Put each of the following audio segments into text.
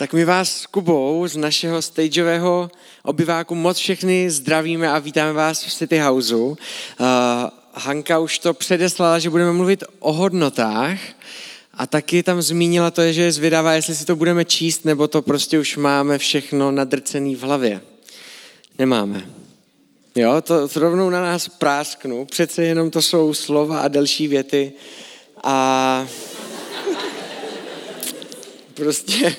Tak my vás s Kubou z našeho stageového obyváku moc všechny zdravíme a vítáme vás v City Houseu. Uh, Hanka už to předeslala, že budeme mluvit o hodnotách a taky tam zmínila to, že je zvědavá, jestli si to budeme číst, nebo to prostě už máme všechno nadrcený v hlavě. Nemáme. Jo, to rovnou na nás prásknu. Přece jenom to jsou slova a další věty. A prostě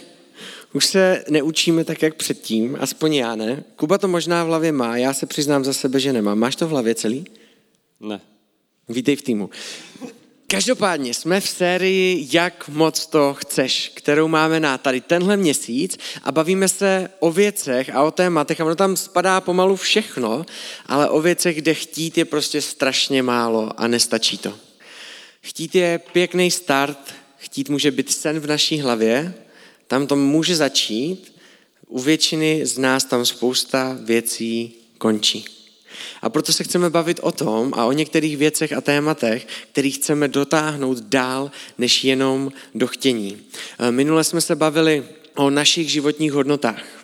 už se neučíme tak, jak předtím, aspoň já ne. Kuba to možná v hlavě má, já se přiznám za sebe, že nemám. Máš to v hlavě celý? Ne. Vítej v týmu. Každopádně jsme v sérii Jak moc to chceš, kterou máme na tady tenhle měsíc a bavíme se o věcech a o tématech a ono tam spadá pomalu všechno, ale o věcech, kde chtít je prostě strašně málo a nestačí to. Chtít je pěkný start, chtít může být sen v naší hlavě, tam to může začít, u většiny z nás tam spousta věcí končí. A proto se chceme bavit o tom a o některých věcech a tématech, který chceme dotáhnout dál, než jenom do chtění. Minule jsme se bavili o našich životních hodnotách.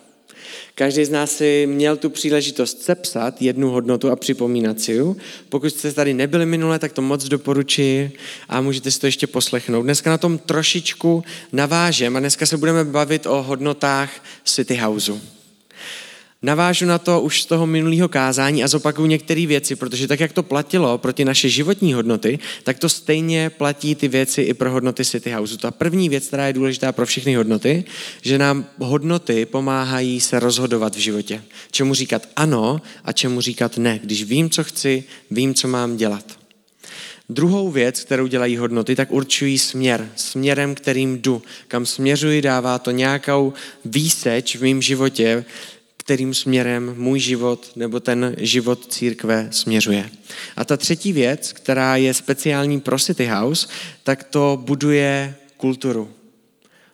Každý z nás si měl tu příležitost sepsat jednu hodnotu a připomínat si ju. Pokud jste tady nebyli minule, tak to moc doporučuji a můžete si to ještě poslechnout. Dneska na tom trošičku navážem a dneska se budeme bavit o hodnotách City Houseu. Navážu na to už z toho minulého kázání a zopakuju některé věci, protože tak, jak to platilo pro ty naše životní hodnoty, tak to stejně platí ty věci i pro hodnoty City Houseu. Ta první věc, která je důležitá pro všechny hodnoty, že nám hodnoty pomáhají se rozhodovat v životě. Čemu říkat ano a čemu říkat ne. Když vím, co chci, vím, co mám dělat. Druhou věc, kterou dělají hodnoty, tak určují směr. Směrem, kterým jdu. Kam směřuji, dává to nějakou výseč v mém životě, kterým směrem můj život nebo ten život církve směřuje. A ta třetí věc, která je speciální pro City House, tak to buduje kulturu.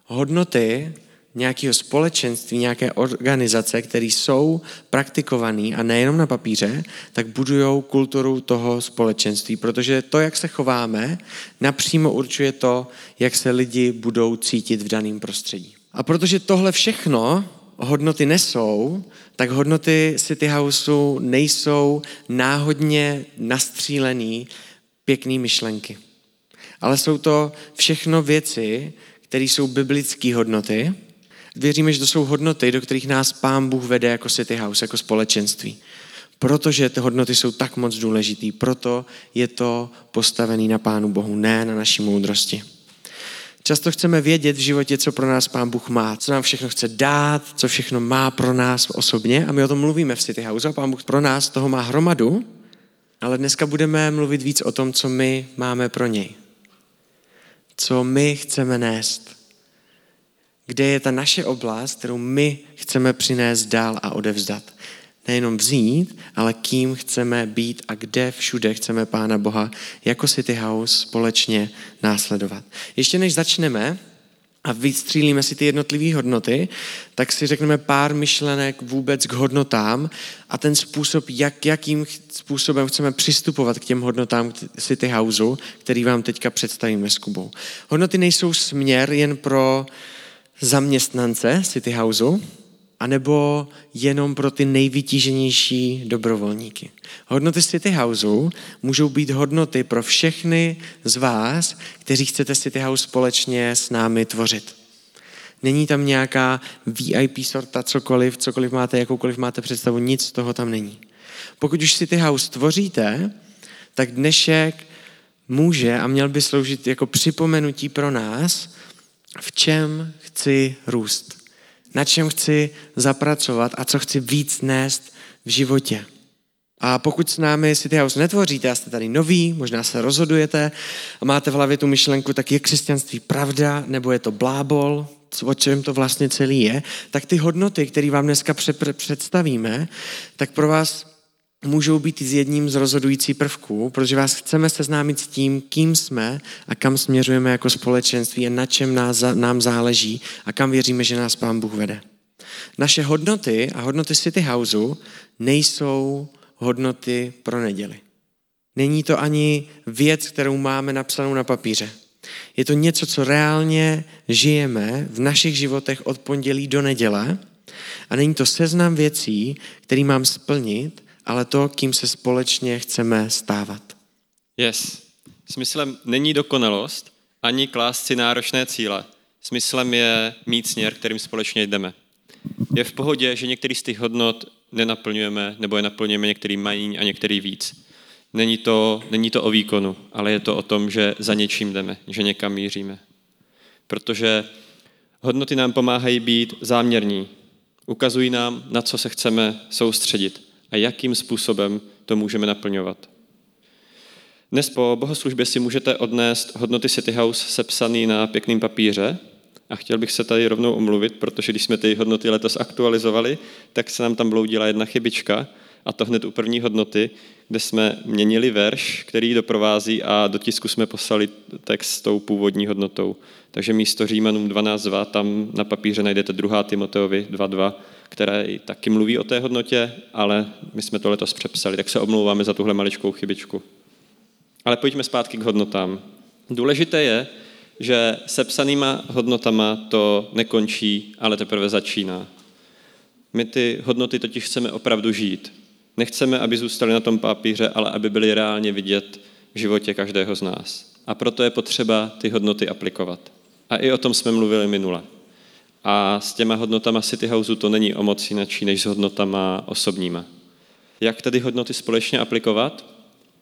Hodnoty nějakého společenství, nějaké organizace, které jsou praktikované a nejenom na papíře, tak budují kulturu toho společenství, protože to, jak se chováme, napřímo určuje to, jak se lidi budou cítit v daném prostředí. A protože tohle všechno hodnoty nesou, tak hodnoty City Houseu nejsou náhodně nastřílený pěkný myšlenky. Ale jsou to všechno věci, které jsou biblické hodnoty. Věříme, že to jsou hodnoty, do kterých nás Pán Bůh vede jako City House, jako společenství. Protože ty hodnoty jsou tak moc důležitý, proto je to postavený na Pánu Bohu, ne na naší moudrosti. Často chceme vědět v životě, co pro nás Pán Bůh má, co nám všechno chce dát, co všechno má pro nás osobně a my o tom mluvíme v City House a Pán Bůh pro nás toho má hromadu, ale dneska budeme mluvit víc o tom, co my máme pro něj. Co my chceme nést. Kde je ta naše oblast, kterou my chceme přinést dál a odevzdat nejenom vzít, ale kým chceme být a kde všude chceme Pána Boha jako City House společně následovat. Ještě než začneme, a vystřílíme si ty jednotlivé hodnoty, tak si řekneme pár myšlenek vůbec k hodnotám a ten způsob, jak, jakým způsobem chceme přistupovat k těm hodnotám City Houseu, který vám teďka představíme s Kubou. Hodnoty nejsou směr jen pro zaměstnance City Houseu, anebo jenom pro ty nejvytíženější dobrovolníky. Hodnoty City Houseu můžou být hodnoty pro všechny z vás, kteří chcete City House společně s námi tvořit. Není tam nějaká VIP sorta, cokoliv, cokoliv máte, jakoukoliv máte představu, nic z toho tam není. Pokud už City House tvoříte, tak dnešek může a měl by sloužit jako připomenutí pro nás, v čem chci růst na čem chci zapracovat a co chci víc nést v životě. A pokud s námi City House netvoříte a jste tady noví, možná se rozhodujete a máte v hlavě tu myšlenku, tak je křesťanství pravda nebo je to blábol, o čem to vlastně celý je, tak ty hodnoty, které vám dneska představíme, tak pro vás můžou být z jedním z rozhodujících prvků, protože vás chceme seznámit s tím, kým jsme a kam směřujeme jako společenství a na čem nás, nám záleží a kam věříme, že nás Pán Bůh vede. Naše hodnoty a hodnoty City Houseu nejsou hodnoty pro neděli. Není to ani věc, kterou máme napsanou na papíře. Je to něco, co reálně žijeme v našich životech od pondělí do neděle a není to seznam věcí, který mám splnit, ale to, kým se společně chceme stávat. Yes. Smyslem není dokonalost, ani klást si náročné cíle. Smyslem je mít směr, kterým společně jdeme. Je v pohodě, že některý z těch hodnot nenaplňujeme, nebo je naplňujeme některý mají a některý víc. Není to, není to o výkonu, ale je to o tom, že za něčím jdeme, že někam míříme. Protože hodnoty nám pomáhají být záměrní. Ukazují nám, na co se chceme soustředit a jakým způsobem to můžeme naplňovat. Dnes po bohoslužbě si můžete odnést hodnoty City House sepsaný na pěkným papíře a chtěl bych se tady rovnou omluvit, protože když jsme ty hodnoty letos aktualizovali, tak se nám tam bloudila jedna chybička a to hned u první hodnoty, kde jsme měnili verš, který doprovází a do tisku jsme poslali text s tou původní hodnotou. Takže místo Římanům 12.2 tam na papíře najdete 2. Timoteovi 2.2, které taky mluví o té hodnotě, ale my jsme to letos přepsali, tak se omlouváme za tuhle maličkou chybičku. Ale pojďme zpátky k hodnotám. Důležité je, že sepsanýma hodnotama to nekončí, ale teprve začíná. My ty hodnoty totiž chceme opravdu žít. Nechceme, aby zůstaly na tom papíře, ale aby byly reálně vidět v životě každého z nás. A proto je potřeba ty hodnoty aplikovat. A i o tom jsme mluvili minule. A s těma hodnotama City Houseu to není o moc jinačí než s hodnotama osobníma. Jak tedy hodnoty společně aplikovat?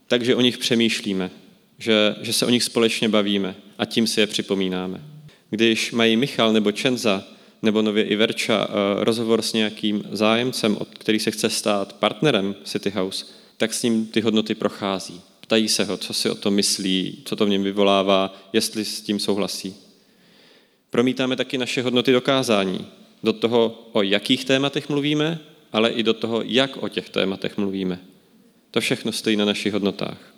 Takže o nich přemýšlíme, že, že se o nich společně bavíme a tím si je připomínáme. Když mají Michal nebo Čenza nebo nově i Verča eh, rozhovor s nějakým zájemcem, který se chce stát partnerem City House, tak s ním ty hodnoty prochází. Ptají se ho, co si o tom myslí, co to v něm vyvolává, jestli s tím souhlasí. Promítáme taky naše hodnoty dokázání. Do toho, o jakých tématech mluvíme, ale i do toho, jak o těch tématech mluvíme. To všechno stojí na našich hodnotách.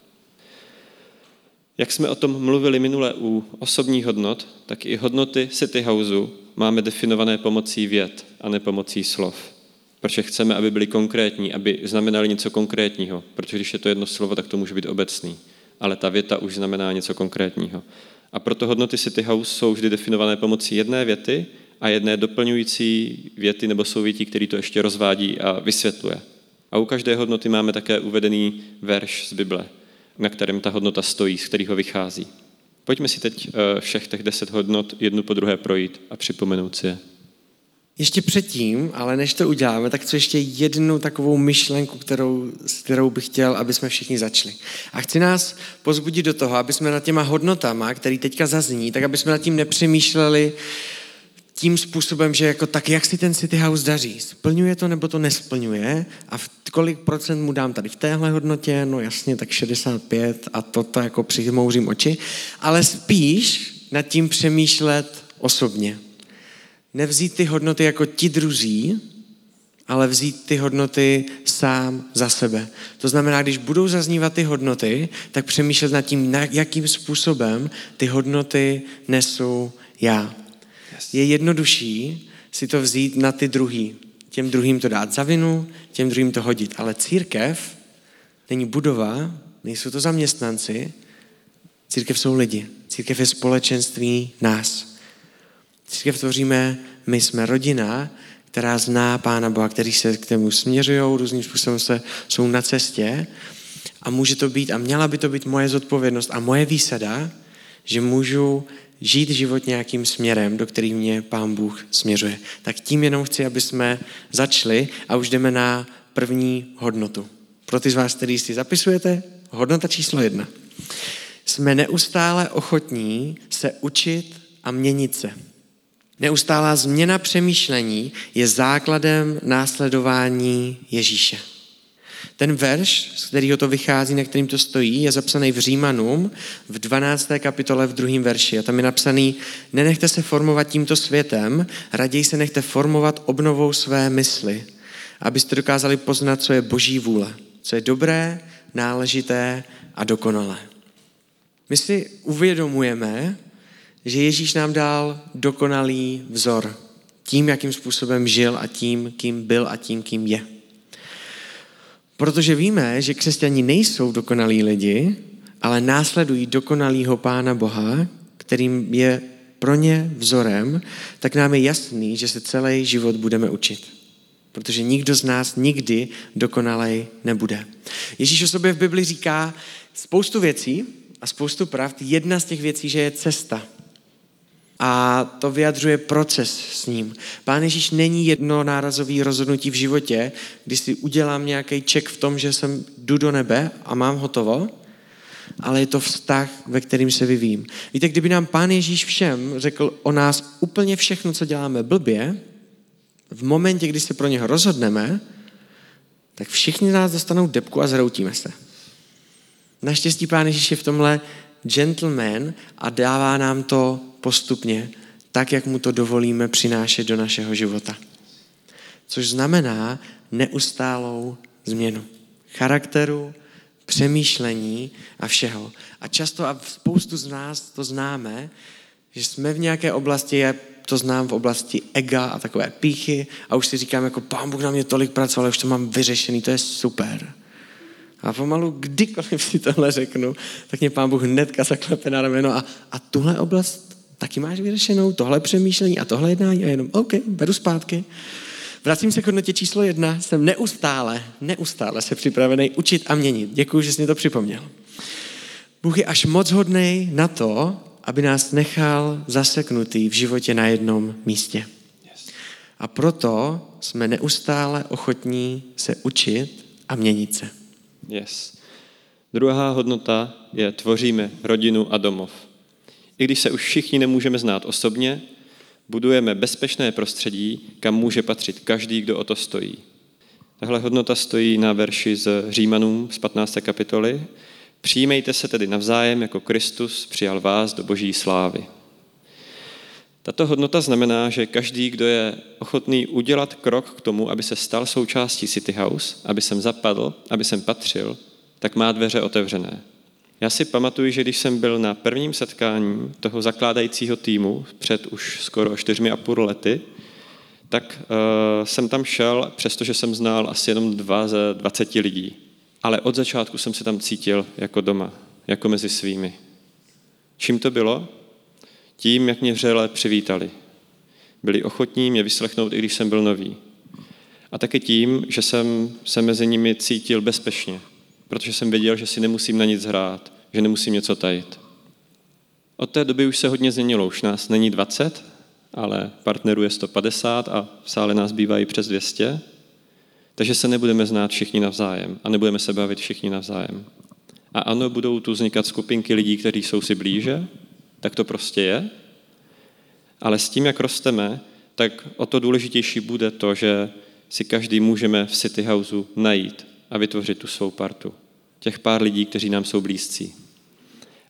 Jak jsme o tom mluvili minule u osobních hodnot, tak i hodnoty City Houseu máme definované pomocí věd a ne pomocí slov. Protože chceme, aby byly konkrétní, aby znamenali něco konkrétního. Protože když je to jedno slovo, tak to může být obecný. Ale ta věta už znamená něco konkrétního. A proto hodnoty City House jsou vždy definované pomocí jedné věty a jedné doplňující věty nebo souvětí, který to ještě rozvádí a vysvětluje. A u každé hodnoty máme také uvedený verš z Bible, na kterém ta hodnota stojí, z kterého vychází. Pojďme si teď eh, všech těch deset hodnot jednu po druhé projít a připomenout si je. Ještě předtím, ale než to uděláme, tak chci ještě jednu takovou myšlenku, kterou, s kterou bych chtěl, aby jsme všichni začali. A chci nás pozbudit do toho, aby jsme nad těma hodnotama, který teďka zazní, tak aby jsme nad tím nepřemýšleli tím způsobem, že jako tak, jak si ten City House daří? Splňuje to nebo to nesplňuje? A v kolik procent mu dám tady v téhle hodnotě? No jasně, tak 65 a toto jako přimouřím oči. Ale spíš nad tím přemýšlet osobně nevzít ty hodnoty jako ti druzí, ale vzít ty hodnoty sám za sebe. To znamená, když budou zaznívat ty hodnoty, tak přemýšlet nad tím, jakým způsobem ty hodnoty nesu já. Je jednodušší si to vzít na ty druhý. Těm druhým to dát za vinu, těm druhým to hodit. Ale církev není budova, nejsou to zaměstnanci, církev jsou lidi. Církev je společenství nás. Církev tvoříme, my jsme rodina, která zná Pána Boha, který se k tomu směřují, různým způsobem se, jsou na cestě a může to být, a měla by to být moje zodpovědnost a moje výsada, že můžu žít život nějakým směrem, do kterým mě Pán Bůh směřuje. Tak tím jenom chci, aby jsme začali a už jdeme na první hodnotu. Pro ty z vás, kteří si zapisujete, hodnota číslo jedna. Jsme neustále ochotní se učit a měnit se. Neustálá změna přemýšlení je základem následování Ježíše. Ten verš, z kterého to vychází, na kterým to stojí, je zapsaný v Římanům v 12. kapitole v druhém verši. A tam je napsaný, nenechte se formovat tímto světem, raději se nechte formovat obnovou své mysli, abyste dokázali poznat, co je boží vůle, co je dobré, náležité a dokonalé. My si uvědomujeme, že Ježíš nám dal dokonalý vzor tím, jakým způsobem žil a tím, kým byl a tím, kým je. Protože víme, že křesťani nejsou dokonalí lidi, ale následují dokonalýho Pána Boha, kterým je pro ně vzorem, tak nám je jasný, že se celý život budeme učit. Protože nikdo z nás nikdy dokonalej nebude. Ježíš o sobě v Bibli říká spoustu věcí a spoustu pravd. Jedna z těch věcí, že je cesta. A to vyjadřuje proces s ním. Pán Ježíš není jednonárazový rozhodnutí v životě, kdy si udělám nějaký ček v tom, že jsem jdu do nebe a mám hotovo, ale je to vztah, ve kterým se vyvím. Víte, kdyby nám Pán Ježíš všem řekl o nás úplně všechno, co děláme blbě, v momentě, kdy se pro něho rozhodneme, tak všichni nás dostanou depku a zhroutíme se. Naštěstí Pán Ježíš je v tomhle gentleman a dává nám to postupně, tak, jak mu to dovolíme přinášet do našeho života. Což znamená neustálou změnu charakteru, přemýšlení a všeho. A často a spoustu z nás to známe, že jsme v nějaké oblasti, já to znám v oblasti ega a takové píchy a už si říkám, jako pán Bůh na mě tolik pracoval, už to mám vyřešený, to je super. A pomalu, kdykoliv si tohle řeknu, tak mě pán Bůh hnedka zaklepe na rameno a, a tuhle oblast taky máš vyřešenou, tohle přemýšlení a tohle jednání a jenom, OK, beru zpátky. Vracím se k hodnotě číslo jedna. Jsem neustále, neustále se připravený učit a měnit. Děkuji, že jsi mi to připomněl. Bůh je až moc hodný na to, aby nás nechal zaseknutý v životě na jednom místě. A proto jsme neustále ochotní se učit a měnit se. Yes. Druhá hodnota je tvoříme rodinu a domov. I když se už všichni nemůžeme znát osobně, budujeme bezpečné prostředí, kam může patřit každý, kdo o to stojí. Tahle hodnota stojí na verši z Římanům z 15. kapitoly. Přijímejte se tedy navzájem, jako Kristus přijal vás do boží slávy. Tato hodnota znamená, že každý, kdo je ochotný udělat krok k tomu, aby se stal součástí City House, aby jsem zapadl, aby jsem patřil, tak má dveře otevřené. Já si pamatuju, že když jsem byl na prvním setkání toho zakládajícího týmu před už skoro čtyřmi a půl lety, tak uh, jsem tam šel, přestože jsem znal asi jenom dva ze dvaceti lidí. Ale od začátku jsem se tam cítil jako doma, jako mezi svými. Čím to bylo? Tím, jak mě vřele přivítali. Byli ochotní mě vyslechnout, i když jsem byl nový. A také tím, že jsem se mezi nimi cítil bezpečně, protože jsem věděl, že si nemusím na nic hrát, že nemusím něco tajit. Od té doby už se hodně změnilo, už nás není 20, ale partnerů je 150 a v sále nás bývají přes 200, takže se nebudeme znát všichni navzájem a nebudeme se bavit všichni navzájem. A ano, budou tu vznikat skupinky lidí, kteří jsou si blíže, tak to prostě je, ale s tím, jak rosteme, tak o to důležitější bude to, že si každý můžeme v City Houseu najít a vytvořit tu svou partu. Těch pár lidí, kteří nám jsou blízcí.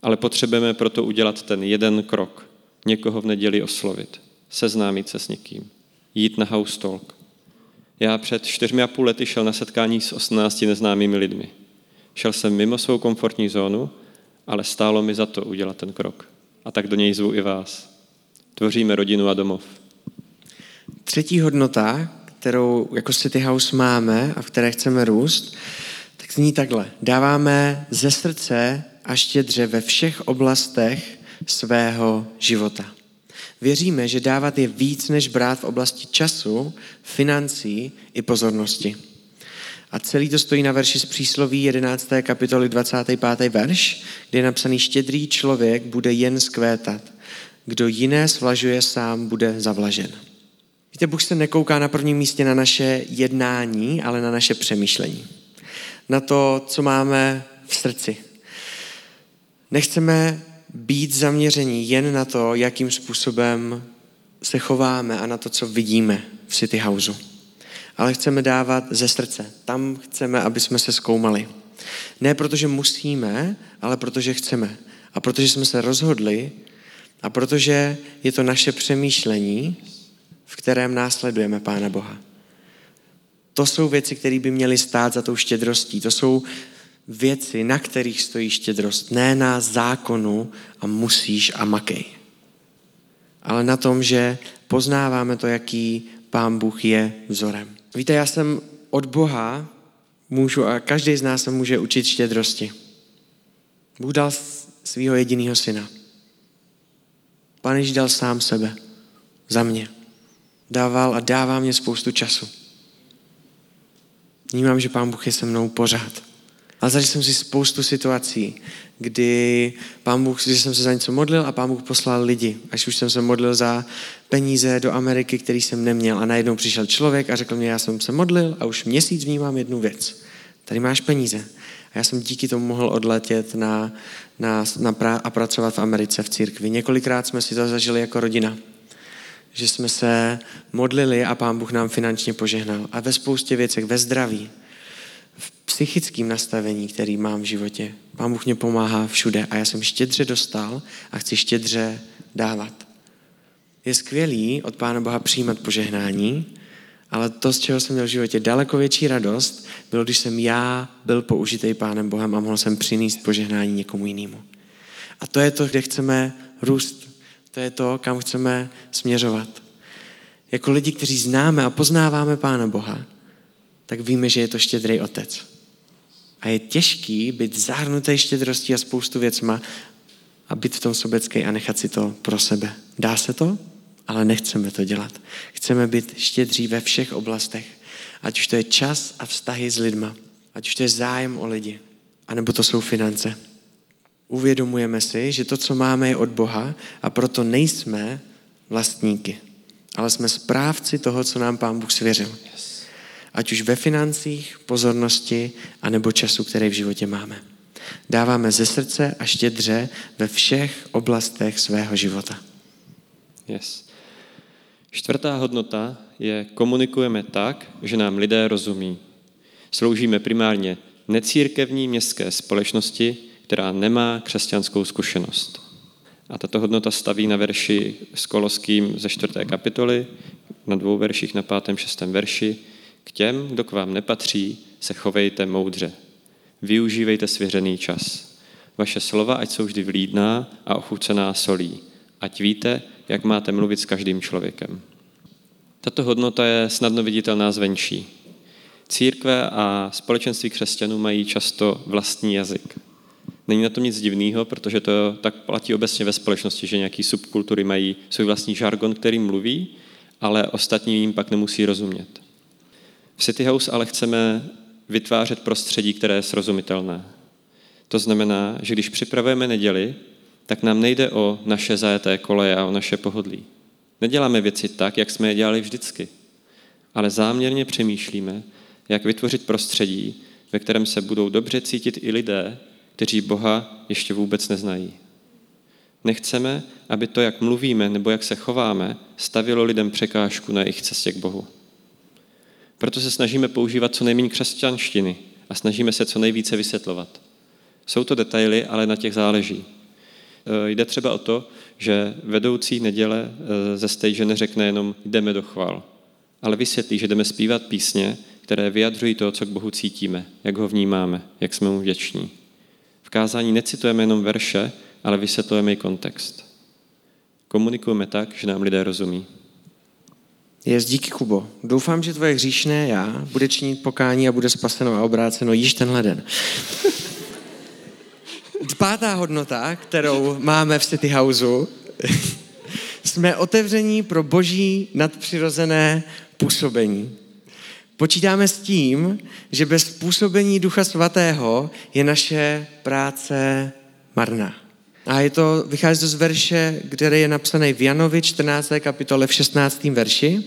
Ale potřebujeme proto udělat ten jeden krok. Někoho v neděli oslovit. Seznámit se s někým. Jít na house talk. Já před čtyřmi a půl lety šel na setkání s 18 neznámými lidmi. Šel jsem mimo svou komfortní zónu, ale stálo mi za to udělat ten krok. A tak do něj zvu i vás. Tvoříme rodinu a domov. Třetí hodnota, kterou jako City House máme a v které chceme růst, tak zní takhle. Dáváme ze srdce a štědře ve všech oblastech svého života. Věříme, že dávat je víc než brát v oblasti času, financí i pozornosti. A celý to stojí na verši z přísloví 11. kapitoly 25. verš, kde je napsaný štědrý člověk bude jen skvétat. Kdo jiné svlažuje sám, bude zavlažen. Víte, Bůh se nekouká na prvním místě na naše jednání, ale na naše přemýšlení. Na to, co máme v srdci. Nechceme být zaměření jen na to, jakým způsobem se chováme a na to, co vidíme v City Houseu. Ale chceme dávat ze srdce. Tam chceme, aby jsme se zkoumali. Ne protože musíme, ale protože chceme. A protože jsme se rozhodli a protože je to naše přemýšlení, v kterém následujeme Pána Boha. To jsou věci, které by měly stát za tou štědrostí. To jsou věci, na kterých stojí štědrost. Ne na zákonu a musíš a makej. Ale na tom, že poznáváme to, jaký Pán Bůh je vzorem. Víte, já jsem od Boha můžu, a každý z nás se může učit štědrosti. Bůh dal svého jediného syna. Ježíš dal sám sebe. Za mě. Dával a dává mě spoustu času. Vnímám, že Pán Bůh je se mnou pořád. Ale zažil jsem si spoustu situací, kdy pán Bůh, že jsem se za něco modlil a pán Bůh poslal lidi. Až už jsem se modlil za peníze do Ameriky, který jsem neměl a najednou přišel člověk a řekl mi, já jsem se modlil a už měsíc vnímám jednu věc. Tady máš peníze. A já jsem díky tomu mohl odletět na, na, na pra, a pracovat v Americe v církvi. Několikrát jsme si to zažili jako rodina. Že jsme se modlili a pán Bůh nám finančně požehnal. A ve spoustě věcech, ve zdraví, v psychickém nastavení, který mám v životě. Pán Bůh mě pomáhá všude a já jsem štědře dostal a chci štědře dávat. Je skvělý od Pána Boha přijímat požehnání, ale to, z čeho jsem měl v životě daleko větší radost, bylo, když jsem já byl použitý Pánem Bohem a mohl jsem přinést požehnání někomu jinému. A to je to, kde chceme růst. To je to, kam chceme směřovat. Jako lidi, kteří známe a poznáváme Pána Boha, tak víme, že je to štědrý otec. A je těžký být zahrnutý štědrostí a spoustu věcma a být v tom sobecký a nechat si to pro sebe. Dá se to? Ale nechceme to dělat. Chceme být štědří ve všech oblastech. Ať už to je čas a vztahy s lidma. Ať už to je zájem o lidi. A nebo to jsou finance. Uvědomujeme si, že to, co máme, je od Boha a proto nejsme vlastníky. Ale jsme správci toho, co nám Pán Bůh svěřil. Ať už ve financích, pozornosti, anebo času, který v životě máme. Dáváme ze srdce a štědře ve všech oblastech svého života. Yes. Čtvrtá hodnota je komunikujeme tak, že nám lidé rozumí. Sloužíme primárně necírkevní městské společnosti, která nemá křesťanskou zkušenost. A tato hodnota staví na verši s Koloským ze čtvrté kapitoly, na dvou verších na pátém, šestém verši, k těm, kdo k vám nepatří, se chovejte moudře. Využívejte svěřený čas. Vaše slova ať jsou vždy vlídná a ochucená solí. Ať víte, jak máte mluvit s každým člověkem. Tato hodnota je snadno viditelná zvenčí. Církve a společenství křesťanů mají často vlastní jazyk. Není na tom nic divného, protože to tak platí obecně ve společnosti, že nějaký subkultury mají svůj vlastní žargon, který mluví, ale ostatní jim pak nemusí rozumět. V City House ale chceme vytvářet prostředí, které je srozumitelné. To znamená, že když připravujeme neděli, tak nám nejde o naše zajeté koleje a o naše pohodlí. Neděláme věci tak, jak jsme je dělali vždycky, ale záměrně přemýšlíme, jak vytvořit prostředí, ve kterém se budou dobře cítit i lidé, kteří Boha ještě vůbec neznají. Nechceme, aby to, jak mluvíme nebo jak se chováme, stavilo lidem překážku na jejich cestě k Bohu. Proto se snažíme používat co nejméně křesťanštiny a snažíme se co nejvíce vysvětlovat. Jsou to detaily, ale na těch záleží. E, jde třeba o to, že vedoucí neděle e, ze stage neřekne jenom jdeme do chval, ale vysvětlí, že jdeme zpívat písně, které vyjadřují to, co k Bohu cítíme, jak ho vnímáme, jak jsme mu vděční. Kázání necitujeme jenom verše, ale vysvětlujeme i kontext. Komunikujeme tak, že nám lidé rozumí. Jest díky Kubo. Doufám, že tvoje hříšné já bude činit pokání a bude spaseno a obráceno již tenhle den. Pátá hodnota, kterou máme v City Houseu, jsme otevření pro boží nadpřirozené působení. Počítáme s tím, že bez působení Ducha Svatého je naše práce marná. A je to, vychází to z verše, který je napsaný v Janovi 14. kapitole v 16. verši.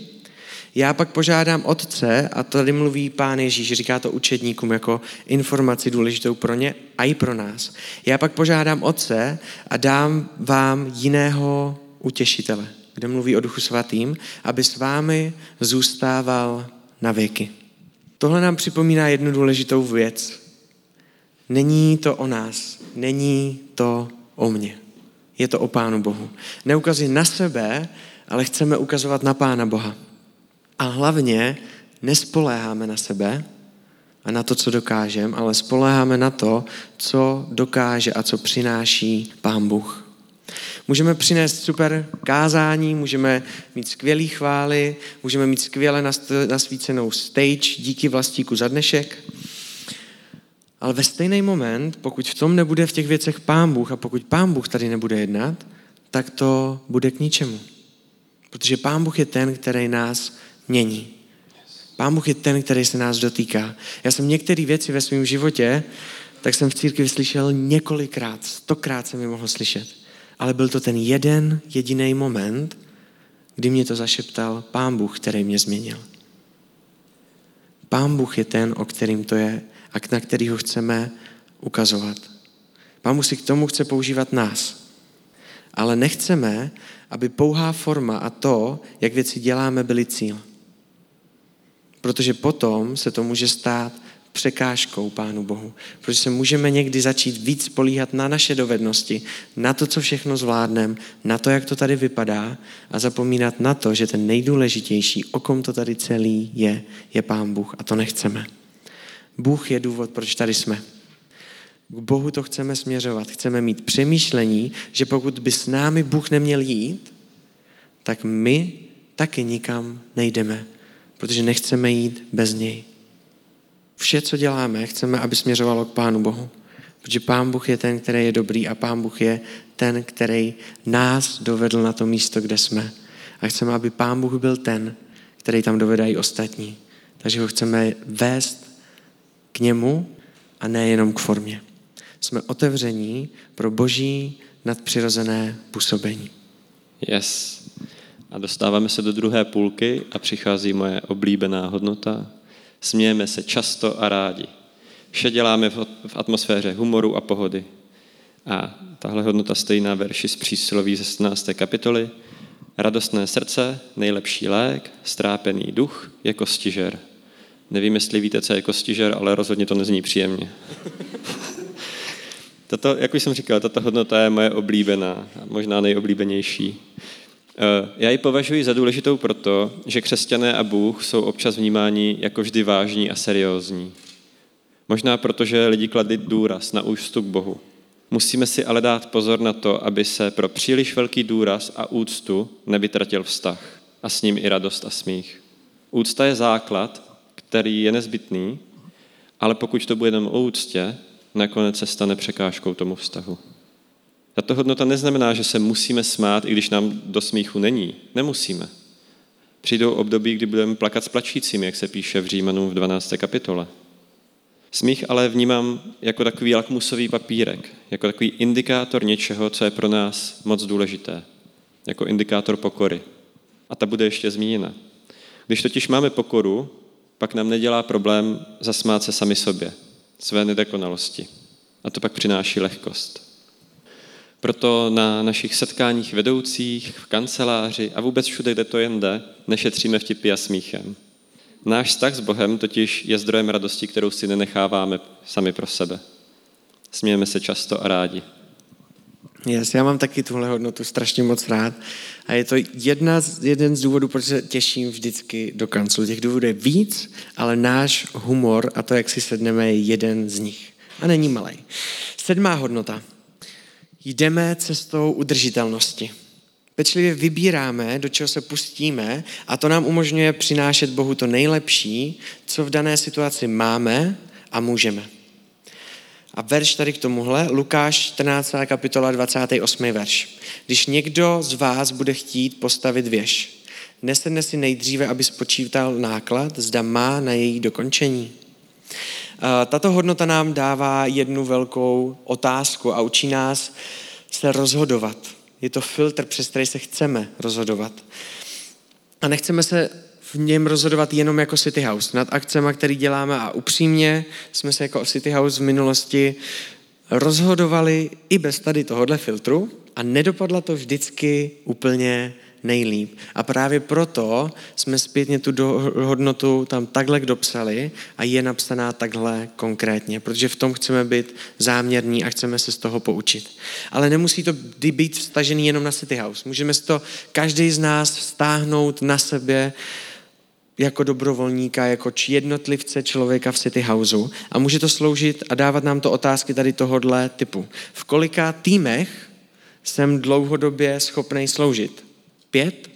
Já pak požádám Otce, a tady mluví Pán Ježíš, říká to učedníkům jako informaci důležitou pro ně a i pro nás. Já pak požádám Otce a dám vám jiného utěšitele, kde mluví o Duchu Svatým, aby s vámi zůstával na věky. Tohle nám připomíná jednu důležitou věc. Není to o nás, není to o mně. Je to o Pánu Bohu. Neukazuji na sebe, ale chceme ukazovat na Pána Boha. A hlavně nespoléháme na sebe a na to, co dokážeme, ale spoléháme na to, co dokáže a co přináší Pán Bůh. Můžeme přinést super kázání, můžeme mít skvělý chvály, můžeme mít skvěle nasvícenou stage díky vlastíku za dnešek, ale ve stejný moment, pokud v tom nebude v těch věcech pán Bůh a pokud pán Bůh tady nebude jednat, tak to bude k ničemu. Protože Pán Bůh je ten, který nás mění. Pán Bůh je ten, který se nás dotýká. Já jsem některé věci ve svém životě, tak jsem v církvi slyšel několikrát, stokrát jsem je mohl slyšet. Ale byl to ten jeden jediný moment, kdy mě to zašeptal Pán Bůh, který mě změnil. Pán Bůh je ten, o kterým to je a na kterýho chceme ukazovat. Pán Bůh si k tomu chce používat nás. Ale nechceme, aby pouhá forma a to, jak věci děláme, byly cíl. Protože potom se to může stát překážkou Pánu Bohu. Protože se můžeme někdy začít víc políhat na naše dovednosti, na to, co všechno zvládneme, na to, jak to tady vypadá a zapomínat na to, že ten nejdůležitější, o kom to tady celý je, je Pán Bůh a to nechceme. Bůh je důvod, proč tady jsme. K Bohu to chceme směřovat. Chceme mít přemýšlení, že pokud by s námi Bůh neměl jít, tak my taky nikam nejdeme, protože nechceme jít bez něj. Vše, co děláme, chceme, aby směřovalo k Pánu Bohu. Protože Pán Bůh je ten, který je dobrý a Pán Bůh je ten, který nás dovedl na to místo, kde jsme. A chceme, aby Pán Bůh byl ten, který tam dovede i ostatní. Takže ho chceme vést k němu a ne jenom k formě. Jsme otevření pro boží nadpřirozené působení. Yes. A dostáváme se do druhé půlky a přichází moje oblíbená hodnota, Smějeme se často a rádi. Vše děláme v atmosféře humoru a pohody. A tahle hodnota stojí na verši z přísloví ze 17. kapitoly. Radostné srdce, nejlepší lék, strápený duch je kostižer. Nevím, jestli víte, co je kostižer, ale rozhodně to nezní příjemně. Tato, jak už jsem říkal, tato hodnota je moje oblíbená, možná nejoblíbenější. Eh, já ji považuji za důležitou proto, že křesťané a Bůh jsou občas vnímáni jako vždy vážní a seriózní. Možná proto, že lidi kladli důraz na úctu k Bohu. Musíme si ale dát pozor na to, aby se pro příliš velký důraz a úctu nevytratil vztah a s ním i radost a smích. Úcta je základ, který je nezbytný, ale pokud to bude jenom o úctě, nakonec se stane překážkou tomu vztahu. Tato hodnota neznamená, že se musíme smát, i když nám do smíchu není. Nemusíme. Přijdou období, kdy budeme plakat s plačícími, jak se píše v Římanům v 12. kapitole. Smích ale vnímám jako takový lakmusový papírek, jako takový indikátor něčeho, co je pro nás moc důležité, jako indikátor pokory. A ta bude ještě zmíněna. Když totiž máme pokoru, pak nám nedělá problém zasmát se sami sobě, své nedokonalosti. A to pak přináší lehkost. Proto na našich setkáních vedoucích, v kanceláři a vůbec všude, kde to jen jde, nešetříme vtipy a smíchem. Náš vztah s Bohem totiž je zdrojem radosti, kterou si nenecháváme sami pro sebe. Smějeme se často a rádi. Yes, já mám taky tuhle hodnotu strašně moc rád. A je to jedna jeden z důvodů, proč se těším vždycky do kanclu. Těch důvodů je víc, ale náš humor a to, jak si sedneme, je jeden z nich. A není malý. Sedmá hodnota jdeme cestou udržitelnosti. Pečlivě vybíráme, do čeho se pustíme a to nám umožňuje přinášet Bohu to nejlepší, co v dané situaci máme a můžeme. A verš tady k tomuhle, Lukáš 14. kapitola 28. verš. Když někdo z vás bude chtít postavit věž, nesedne si nejdříve, aby spočítal náklad, zda má na její dokončení. Tato hodnota nám dává jednu velkou otázku a učí nás se rozhodovat. Je to filtr, přes který se chceme rozhodovat. A nechceme se v něm rozhodovat jenom jako City House, nad akcemi, které děláme a upřímně jsme se jako City House v minulosti rozhodovali i bez tady tohohle filtru a nedopadla to vždycky úplně nejlíp. A právě proto jsme zpětně tu hodnotu tam takhle dopsali a je napsaná takhle konkrétně, protože v tom chceme být záměrní a chceme se z toho poučit. Ale nemusí to být vstažený jenom na City House. Můžeme to každý z nás stáhnout na sebe jako dobrovolníka, jako jednotlivce člověka v City Houseu a může to sloužit a dávat nám to otázky tady tohohle typu. V kolika týmech jsem dlouhodobě schopný sloužit? Pět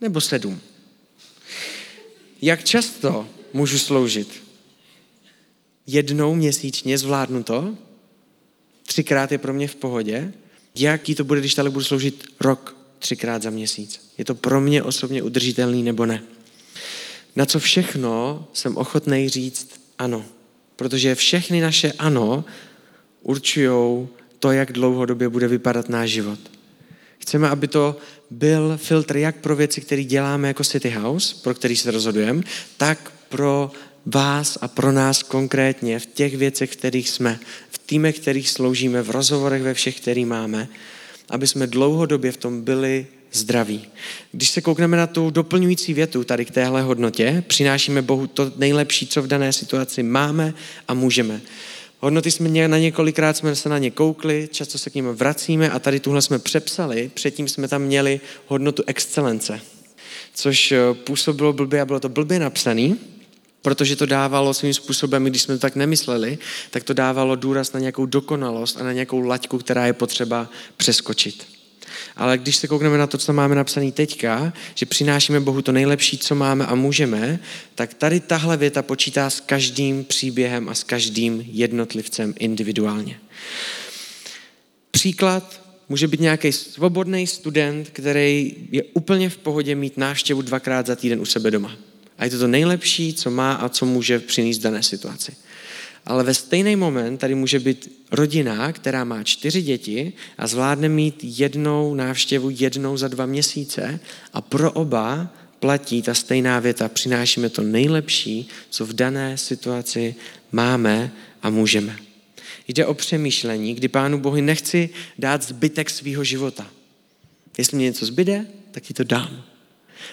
nebo sedm? Jak často můžu sloužit? Jednou měsíčně zvládnu to? Třikrát je pro mě v pohodě? jaký to bude, když tady budu sloužit rok, třikrát za měsíc. Je to pro mě osobně udržitelný nebo ne? Na co všechno jsem ochotný říct ano. Protože všechny naše ano určují to, jak dlouhodobě bude vypadat náš život. Chceme, aby to byl filtr jak pro věci, které děláme jako City House, pro který se rozhodujeme, tak pro vás a pro nás konkrétně v těch věcech, v kterých jsme, v týmech, kterých sloužíme, v rozhovorech ve všech, který máme, aby jsme dlouhodobě v tom byli zdraví. Když se koukneme na tu doplňující větu tady k téhle hodnotě, přinášíme Bohu to nejlepší, co v dané situaci máme a můžeme. Hodnoty jsme na několikrát jsme se na ně koukli, často se k ním vracíme a tady tuhle jsme přepsali, předtím jsme tam měli hodnotu excelence, což eh, působilo blbě a bylo to blbě napsaný, protože to dávalo svým způsobem, když jsme to tak nemysleli, tak to dávalo důraz na nějakou dokonalost a na nějakou laťku, která je potřeba přeskočit. Ale když se koukneme na to, co máme napsané teďka, že přinášíme Bohu to nejlepší, co máme a můžeme, tak tady tahle věta počítá s každým příběhem a s každým jednotlivcem individuálně. Příklad může být nějaký svobodný student, který je úplně v pohodě mít návštěvu dvakrát za týden u sebe doma. A je to to nejlepší, co má a co může přinést dané situaci. Ale ve stejný moment tady může být rodina, která má čtyři děti a zvládne mít jednou návštěvu jednou za dva měsíce a pro oba platí ta stejná věta. Přinášíme to nejlepší, co v dané situaci máme a můžeme. Jde o přemýšlení, kdy Pánu Bohu nechci dát zbytek svého života. Jestli mě něco zbyde, tak ti to dám.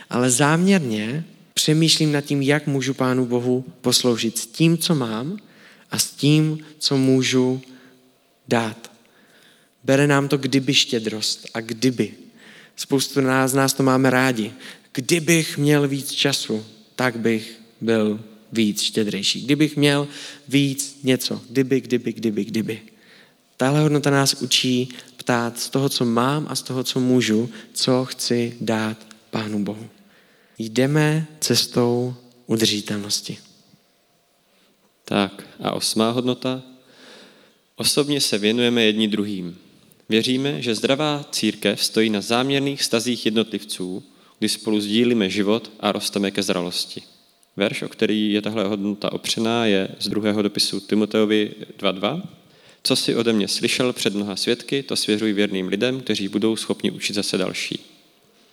Ale záměrně přemýšlím nad tím, jak můžu Pánu Bohu posloužit s tím, co mám a s tím, co můžu dát. Bere nám to kdyby štědrost a kdyby. Spoustu nás, nás to máme rádi. Kdybych měl víc času, tak bych byl víc štědřejší. Kdybych měl víc něco. Kdyby, kdyby, kdyby, kdyby. Tahle hodnota nás učí ptát z toho, co mám a z toho, co můžu, co chci dát Pánu Bohu. Jdeme cestou udržitelnosti. Tak a osmá hodnota. Osobně se věnujeme jedni druhým. Věříme, že zdravá církev stojí na záměrných stazích jednotlivců, kdy spolu sdílíme život a rosteme ke zralosti. Verš, o který je tahle hodnota opřená, je z druhého dopisu Timoteovi 2.2. Co si ode mě slyšel před mnoha svědky, to svěřuj věrným lidem, kteří budou schopni učit zase další.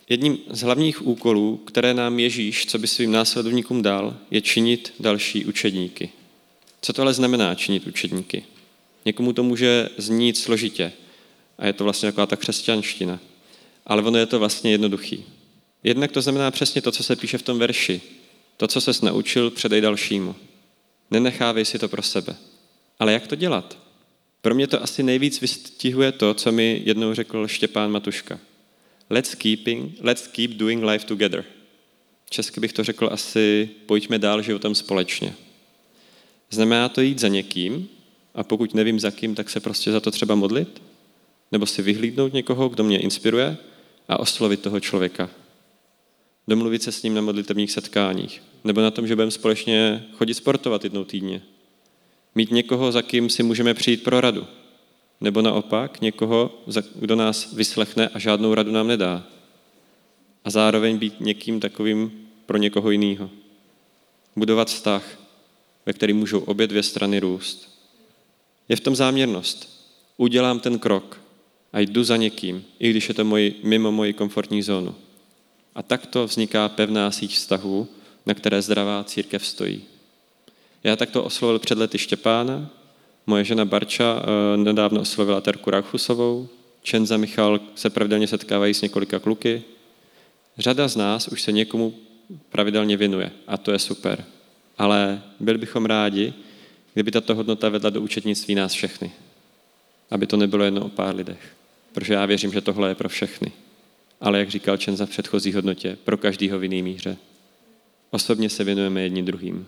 Jedním z hlavních úkolů, které nám Ježíš, co by svým následovníkům dal, je činit další učedníky. Co to ale znamená činit učedníky? Někomu to může znít složitě a je to vlastně taková ta křesťanština. Ale ono je to vlastně jednoduchý. Jednak to znamená přesně to, co se píše v tom verši. To, co ses naučil, předej dalšímu. Nenechávej si to pro sebe. Ale jak to dělat? Pro mě to asi nejvíc vystihuje to, co mi jednou řekl Štěpán Matuška. Let's, keeping, let's keep doing life together. Česky bych to řekl asi pojďme dál životem společně. Znamená to jít za někým a pokud nevím za kým, tak se prostě za to třeba modlit? Nebo si vyhlídnout někoho, kdo mě inspiruje a oslovit toho člověka. Domluvit se s ním na modlitevních setkáních. Nebo na tom, že budeme společně chodit sportovat jednou týdně. Mít někoho, za kým si můžeme přijít pro radu. Nebo naopak někoho, kdo nás vyslechne a žádnou radu nám nedá. A zároveň být někým takovým pro někoho jiného. Budovat vztah, ve který můžou obě dvě strany růst. Je v tom záměrnost. Udělám ten krok a jdu za někým, i když je to moji, mimo moji komfortní zónu. A takto vzniká pevná síť vztahů, na které zdravá církev stojí. Já takto oslovil před lety Štěpána, moje žena Barča eh, nedávno oslovila Terku Rachusovou, Čenza Michal se pravidelně setkávají s několika kluky. Řada z nás už se někomu pravidelně věnuje a to je super ale byli bychom rádi, kdyby tato hodnota vedla do účetnictví nás všechny. Aby to nebylo jen o pár lidech. Protože já věřím, že tohle je pro všechny. Ale jak říkal Čenza v předchozí hodnotě, pro každýho v jiný míře. Osobně se věnujeme jedním druhým.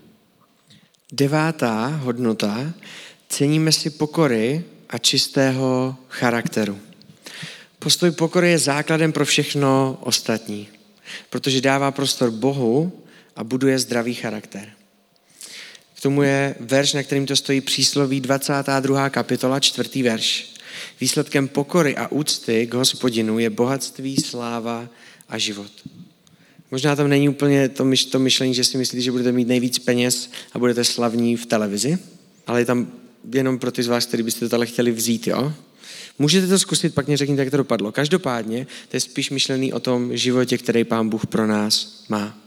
Devátá hodnota. Ceníme si pokory a čistého charakteru. Postoj pokory je základem pro všechno ostatní, protože dává prostor Bohu a buduje zdravý charakter. Tomu je verš, na kterým to stojí přísloví 22. kapitola, čtvrtý verš. Výsledkem pokory a úcty k hospodinu je bohatství, sláva a život. Možná tam není úplně to, myš, to myšlení, že si myslíte, že budete mít nejvíc peněz a budete slavní v televizi, ale je tam jenom pro ty z vás, kteří byste to ale chtěli vzít, jo? Můžete to zkusit, pak mě řekněte, jak to dopadlo. Každopádně to je spíš myšlený o tom životě, který Pán Bůh pro nás má.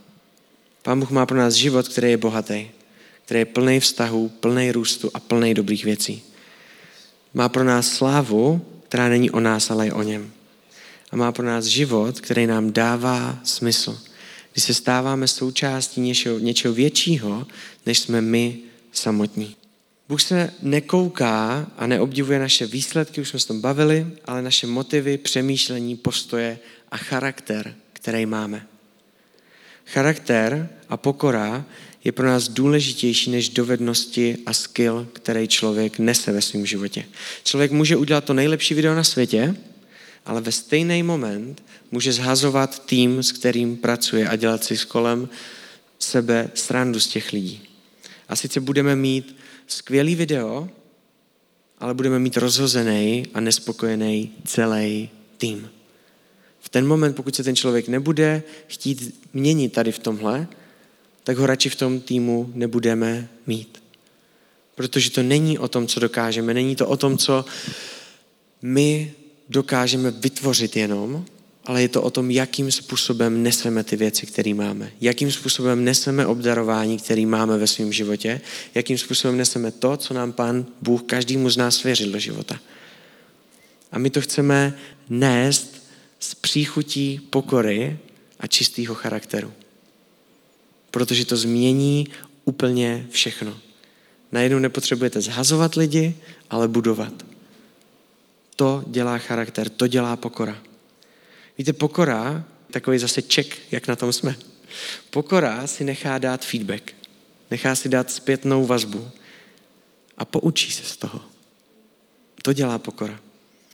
Pán Bůh má pro nás život, který je bohatý, který je plný vztahů, plný růstu a plný dobrých věcí. Má pro nás slávu, která není o nás, ale je o něm. A má pro nás život, který nám dává smysl. Kdy se stáváme součástí něčeho, něčeho většího, než jsme my samotní. Bůh se nekouká a neobdivuje naše výsledky, už jsme se tom bavili, ale naše motivy, přemýšlení, postoje a charakter, který máme. Charakter a pokora je pro nás důležitější než dovednosti a skill, který člověk nese ve svém životě. Člověk může udělat to nejlepší video na světě, ale ve stejný moment může zhazovat tým, s kterým pracuje a dělat si s kolem sebe srandu z těch lidí. A sice budeme mít skvělý video, ale budeme mít rozhozený a nespokojený celý tým. V ten moment, pokud se ten člověk nebude chtít měnit tady v tomhle, tak ho radši v tom týmu nebudeme mít. Protože to není o tom, co dokážeme, není to o tom, co my dokážeme vytvořit jenom, ale je to o tom, jakým způsobem neseme ty věci, které máme. Jakým způsobem neseme obdarování, které máme ve svém životě. Jakým způsobem neseme to, co nám Pán Bůh každému z nás svěřil do života. A my to chceme nést z příchutí pokory a čistého charakteru. Protože to změní úplně všechno. Najednou nepotřebujete zhazovat lidi, ale budovat. To dělá charakter, to dělá pokora. Víte, pokora, takový zase ček, jak na tom jsme. Pokora si nechá dát feedback, nechá si dát zpětnou vazbu a poučí se z toho. To dělá pokora.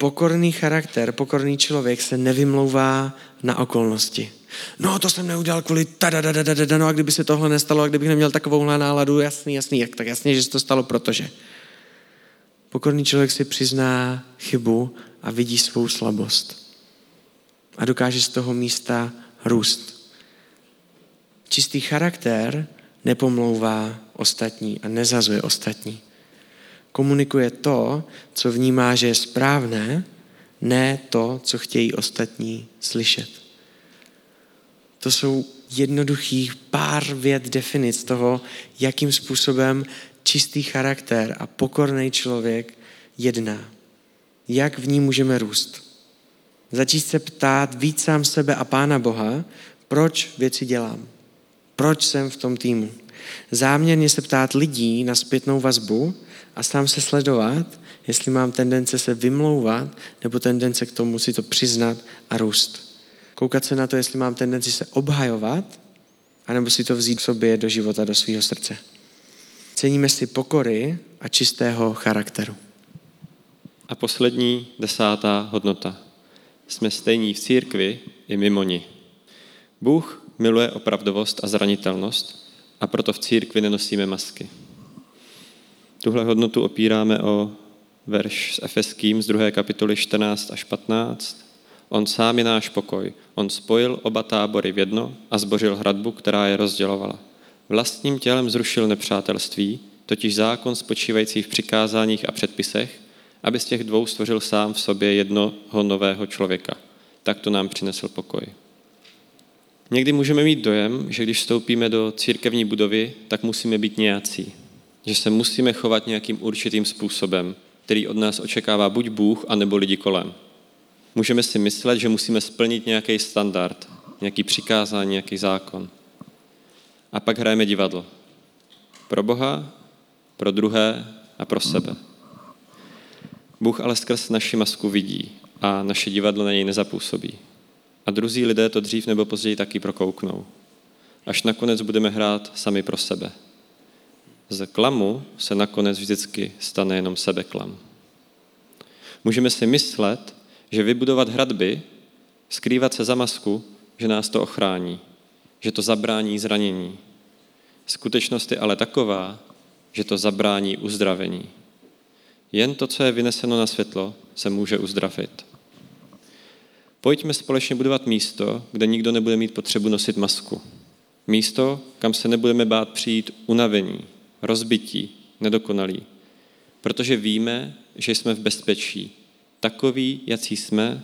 Pokorný charakter, pokorný člověk se nevymlouvá na okolnosti. No, to jsem neudělal kvůli da, no a kdyby se tohle nestalo, a kdybych neměl takovouhle náladu, jasný, jasný, jak tak jasně, že se to stalo, protože. Pokorný člověk si přizná chybu a vidí svou slabost a dokáže z toho místa růst. Čistý charakter nepomlouvá ostatní a nezazuje ostatní. Komunikuje to, co vnímá, že je správné, ne to, co chtějí ostatní slyšet. To jsou jednoduchých pár věd definic toho, jakým způsobem čistý charakter a pokorný člověk jedná. Jak v ní můžeme růst. Začít se ptát víc sám sebe a Pána Boha, proč věci dělám. Proč jsem v tom týmu. Záměrně se ptát lidí na zpětnou vazbu a sám se sledovat, jestli mám tendence se vymlouvat nebo tendence k tomu si to přiznat a růst. Koukat se na to, jestli mám tendenci se obhajovat, anebo si to vzít v sobě do života, do svého srdce. Ceníme si pokory a čistého charakteru. A poslední desátá hodnota jsme stejní v církvi i mimo ní. Bůh miluje opravdovost a zranitelnost a proto v církvi nenosíme masky. Tuhle hodnotu opíráme o verš s Efeským z 2. kapitoly 14 až 15. On sám je náš pokoj. On spojil oba tábory v jedno a zbořil hradbu, která je rozdělovala. Vlastním tělem zrušil nepřátelství, totiž zákon spočívající v přikázáních a předpisech, aby z těch dvou stvořil sám v sobě jednoho nového člověka. Tak to nám přinesl pokoj. Někdy můžeme mít dojem, že když vstoupíme do církevní budovy, tak musíme být nějací. Že se musíme chovat nějakým určitým způsobem, který od nás očekává buď Bůh, anebo lidi kolem. Můžeme si myslet, že musíme splnit nějaký standard, nějaký přikázání, nějaký zákon. A pak hrajeme divadlo. Pro Boha, pro druhé a pro sebe. Bůh ale skrz naši masku vidí a naše divadlo na něj nezapůsobí. A druzí lidé to dřív nebo později taky prokouknou. Až nakonec budeme hrát sami pro sebe. Z klamu se nakonec vždycky stane jenom sebeklam. Můžeme si myslet, že vybudovat hradby, skrývat se za masku, že nás to ochrání, že to zabrání zranění. Skutečnost je ale taková, že to zabrání uzdravení. Jen to, co je vyneseno na světlo, se může uzdravit. Pojďme společně budovat místo, kde nikdo nebude mít potřebu nosit masku. Místo, kam se nebudeme bát přijít unavení, rozbití, nedokonalí. Protože víme, že jsme v bezpečí. Takový, jací jsme,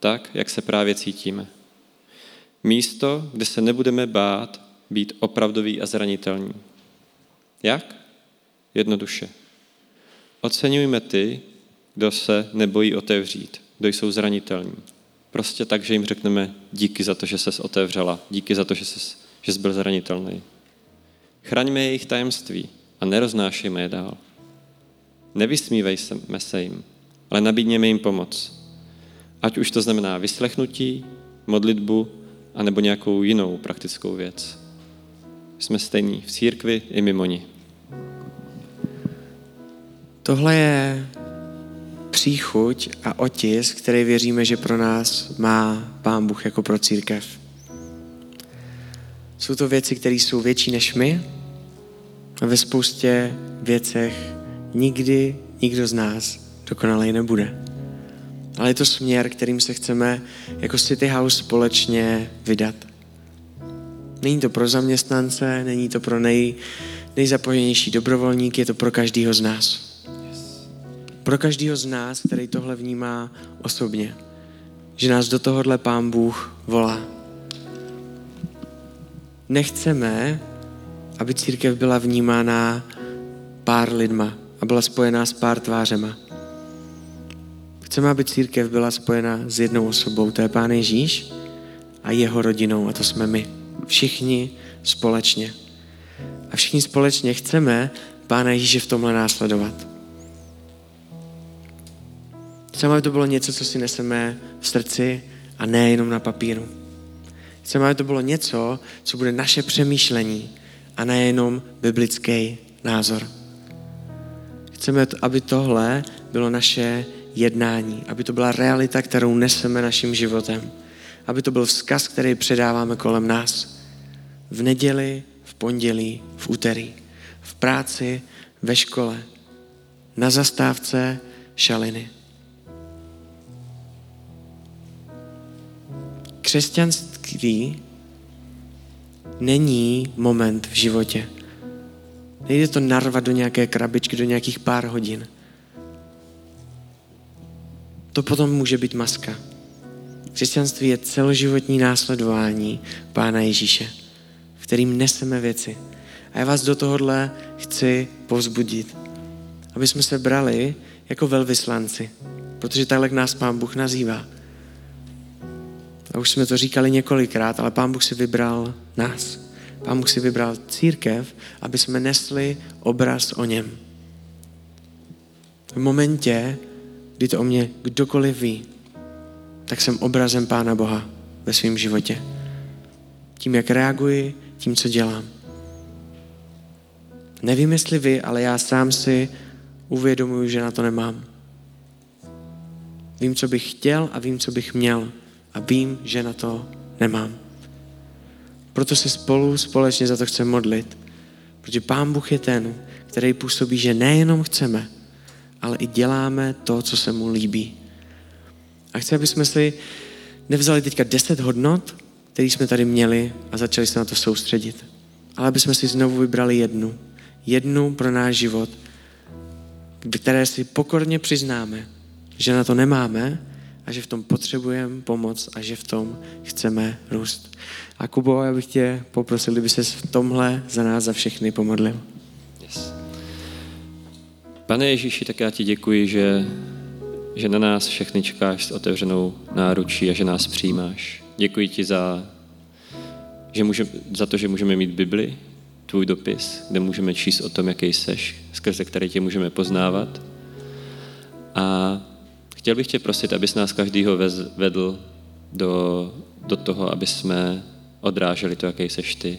tak, jak se právě cítíme. Místo, kde se nebudeme bát být opravdový a zranitelní. Jak? Jednoduše. Oceňujme ty, kdo se nebojí otevřít, kdo jsou zranitelní. Prostě tak, že jim řekneme díky za to, že ses otevřela, díky za to, že, ses, že jsi byl zranitelný. Chraňme jejich tajemství a neroznášejme je dál. Nevysmívejme se jim, ale nabídněme jim pomoc. Ať už to znamená vyslechnutí, modlitbu, anebo nějakou jinou praktickou věc. Jsme stejní v církvi i mimo ní. Tohle je příchuť a otisk, který věříme, že pro nás má Pán Bůh jako pro církev. Jsou to věci, které jsou větší než my a ve spoustě věcech nikdy nikdo z nás dokonalej nebude. Ale je to směr, kterým se chceme jako City House společně vydat. Není to pro zaměstnance, není to pro nej, nejzapojenější dobrovolník, je to pro každého z nás. Pro každého z nás, který tohle vnímá osobně. Že nás do tohohle Pán Bůh volá. Nechceme, aby církev byla vnímána pár lidma a byla spojená s pár tvářema. Chceme, aby církev byla spojena s jednou osobou, to je Pán Ježíš a jeho rodinou, a to jsme my. Všichni společně. A všichni společně chceme Pána Ježíše v tomhle následovat. Chceme, aby to bylo něco, co si neseme v srdci a ne jenom na papíru. Chceme, aby to bylo něco, co bude naše přemýšlení a nejenom biblický názor. Chceme, aby tohle bylo naše jednání, aby to byla realita, kterou neseme naším životem, aby to byl vzkaz, který předáváme kolem nás. V neděli, v pondělí, v úterý, v práci, ve škole, na zastávce šaliny. Křesťanství není moment v životě. Nejde to narvat do nějaké krabičky, do nějakých pár hodin to potom může být maska. Křesťanství je celoživotní následování Pána Ježíše, v kterým neseme věci. A já vás do tohohle chci povzbudit, aby jsme se brali jako velvyslanci, protože takhle nás Pán Bůh nazývá. A už jsme to říkali několikrát, ale Pán Bůh si vybral nás. Pán Bůh si vybral církev, aby jsme nesli obraz o něm. V momentě, kdy to o mě kdokoliv ví, tak jsem obrazem Pána Boha ve svém životě. Tím, jak reaguji, tím, co dělám. Nevím, jestli vy, ale já sám si uvědomuji, že na to nemám. Vím, co bych chtěl a vím, co bych měl. A vím, že na to nemám. Proto se spolu společně za to chceme modlit. Protože Pán Bůh je ten, který působí, že nejenom chceme, ale i děláme to, co se mu líbí. A chci, aby jsme si nevzali teďka deset hodnot, které jsme tady měli a začali se na to soustředit. Ale aby jsme si znovu vybrali jednu. Jednu pro náš život, které si pokorně přiznáme, že na to nemáme a že v tom potřebujeme pomoc a že v tom chceme růst. A Kubo, já bych tě poprosil, kdyby se v tomhle za nás, za všechny pomodlil. Pane Ježíši, tak já ti děkuji, že, že na nás všechny čekáš s otevřenou náručí a že nás přijímáš. Děkuji ti za, že může, za to, že můžeme mít Bibli, tvůj dopis, kde můžeme číst o tom, jaký seš, skrze který tě můžeme poznávat. A chtěl bych tě prosit, abys nás každýho vedl do, do toho, aby jsme odráželi to, jaký seš ty,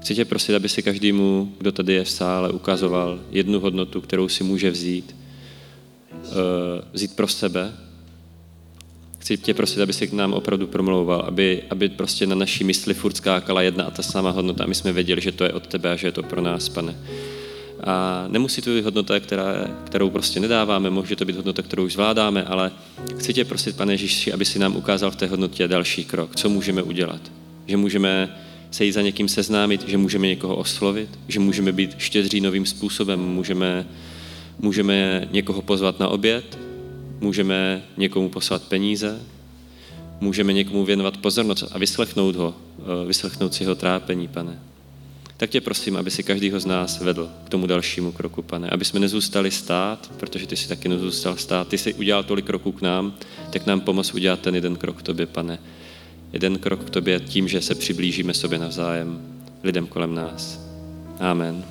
Chci tě prosit, aby si každému, kdo tady je v sále, ukazoval jednu hodnotu, kterou si může vzít, eh, vzít pro sebe. Chci tě prosit, aby si k nám opravdu promlouval, aby, aby prostě na naší mysli furt skákala jedna a ta sama hodnota a my jsme věděli, že to je od tebe a že je to pro nás, pane. A nemusí to být hodnota, která, kterou prostě nedáváme, může to být hodnota, kterou už zvládáme, ale chci tě prosit, pane Ježíši, aby si nám ukázal v té hodnotě další krok, co můžeme udělat. Že můžeme se jít za někým seznámit, že můžeme někoho oslovit, že můžeme být štědří novým způsobem, můžeme, můžeme někoho pozvat na oběd, můžeme někomu poslat peníze, můžeme někomu věnovat pozornost a vyslechnout ho, eh, vyslechnout si jeho trápení, pane. Tak tě prosím, aby si každýho z nás vedl k tomu dalšímu kroku, pane. Aby jsme nezůstali stát, protože ty jsi taky nezůstal stát. Ty jsi udělal tolik kroků k nám, tak nám pomoz udělat ten jeden krok k tobě, pane. Jeden krok k tobě tím, že se přiblížíme sobě navzájem lidem kolem nás. Amen.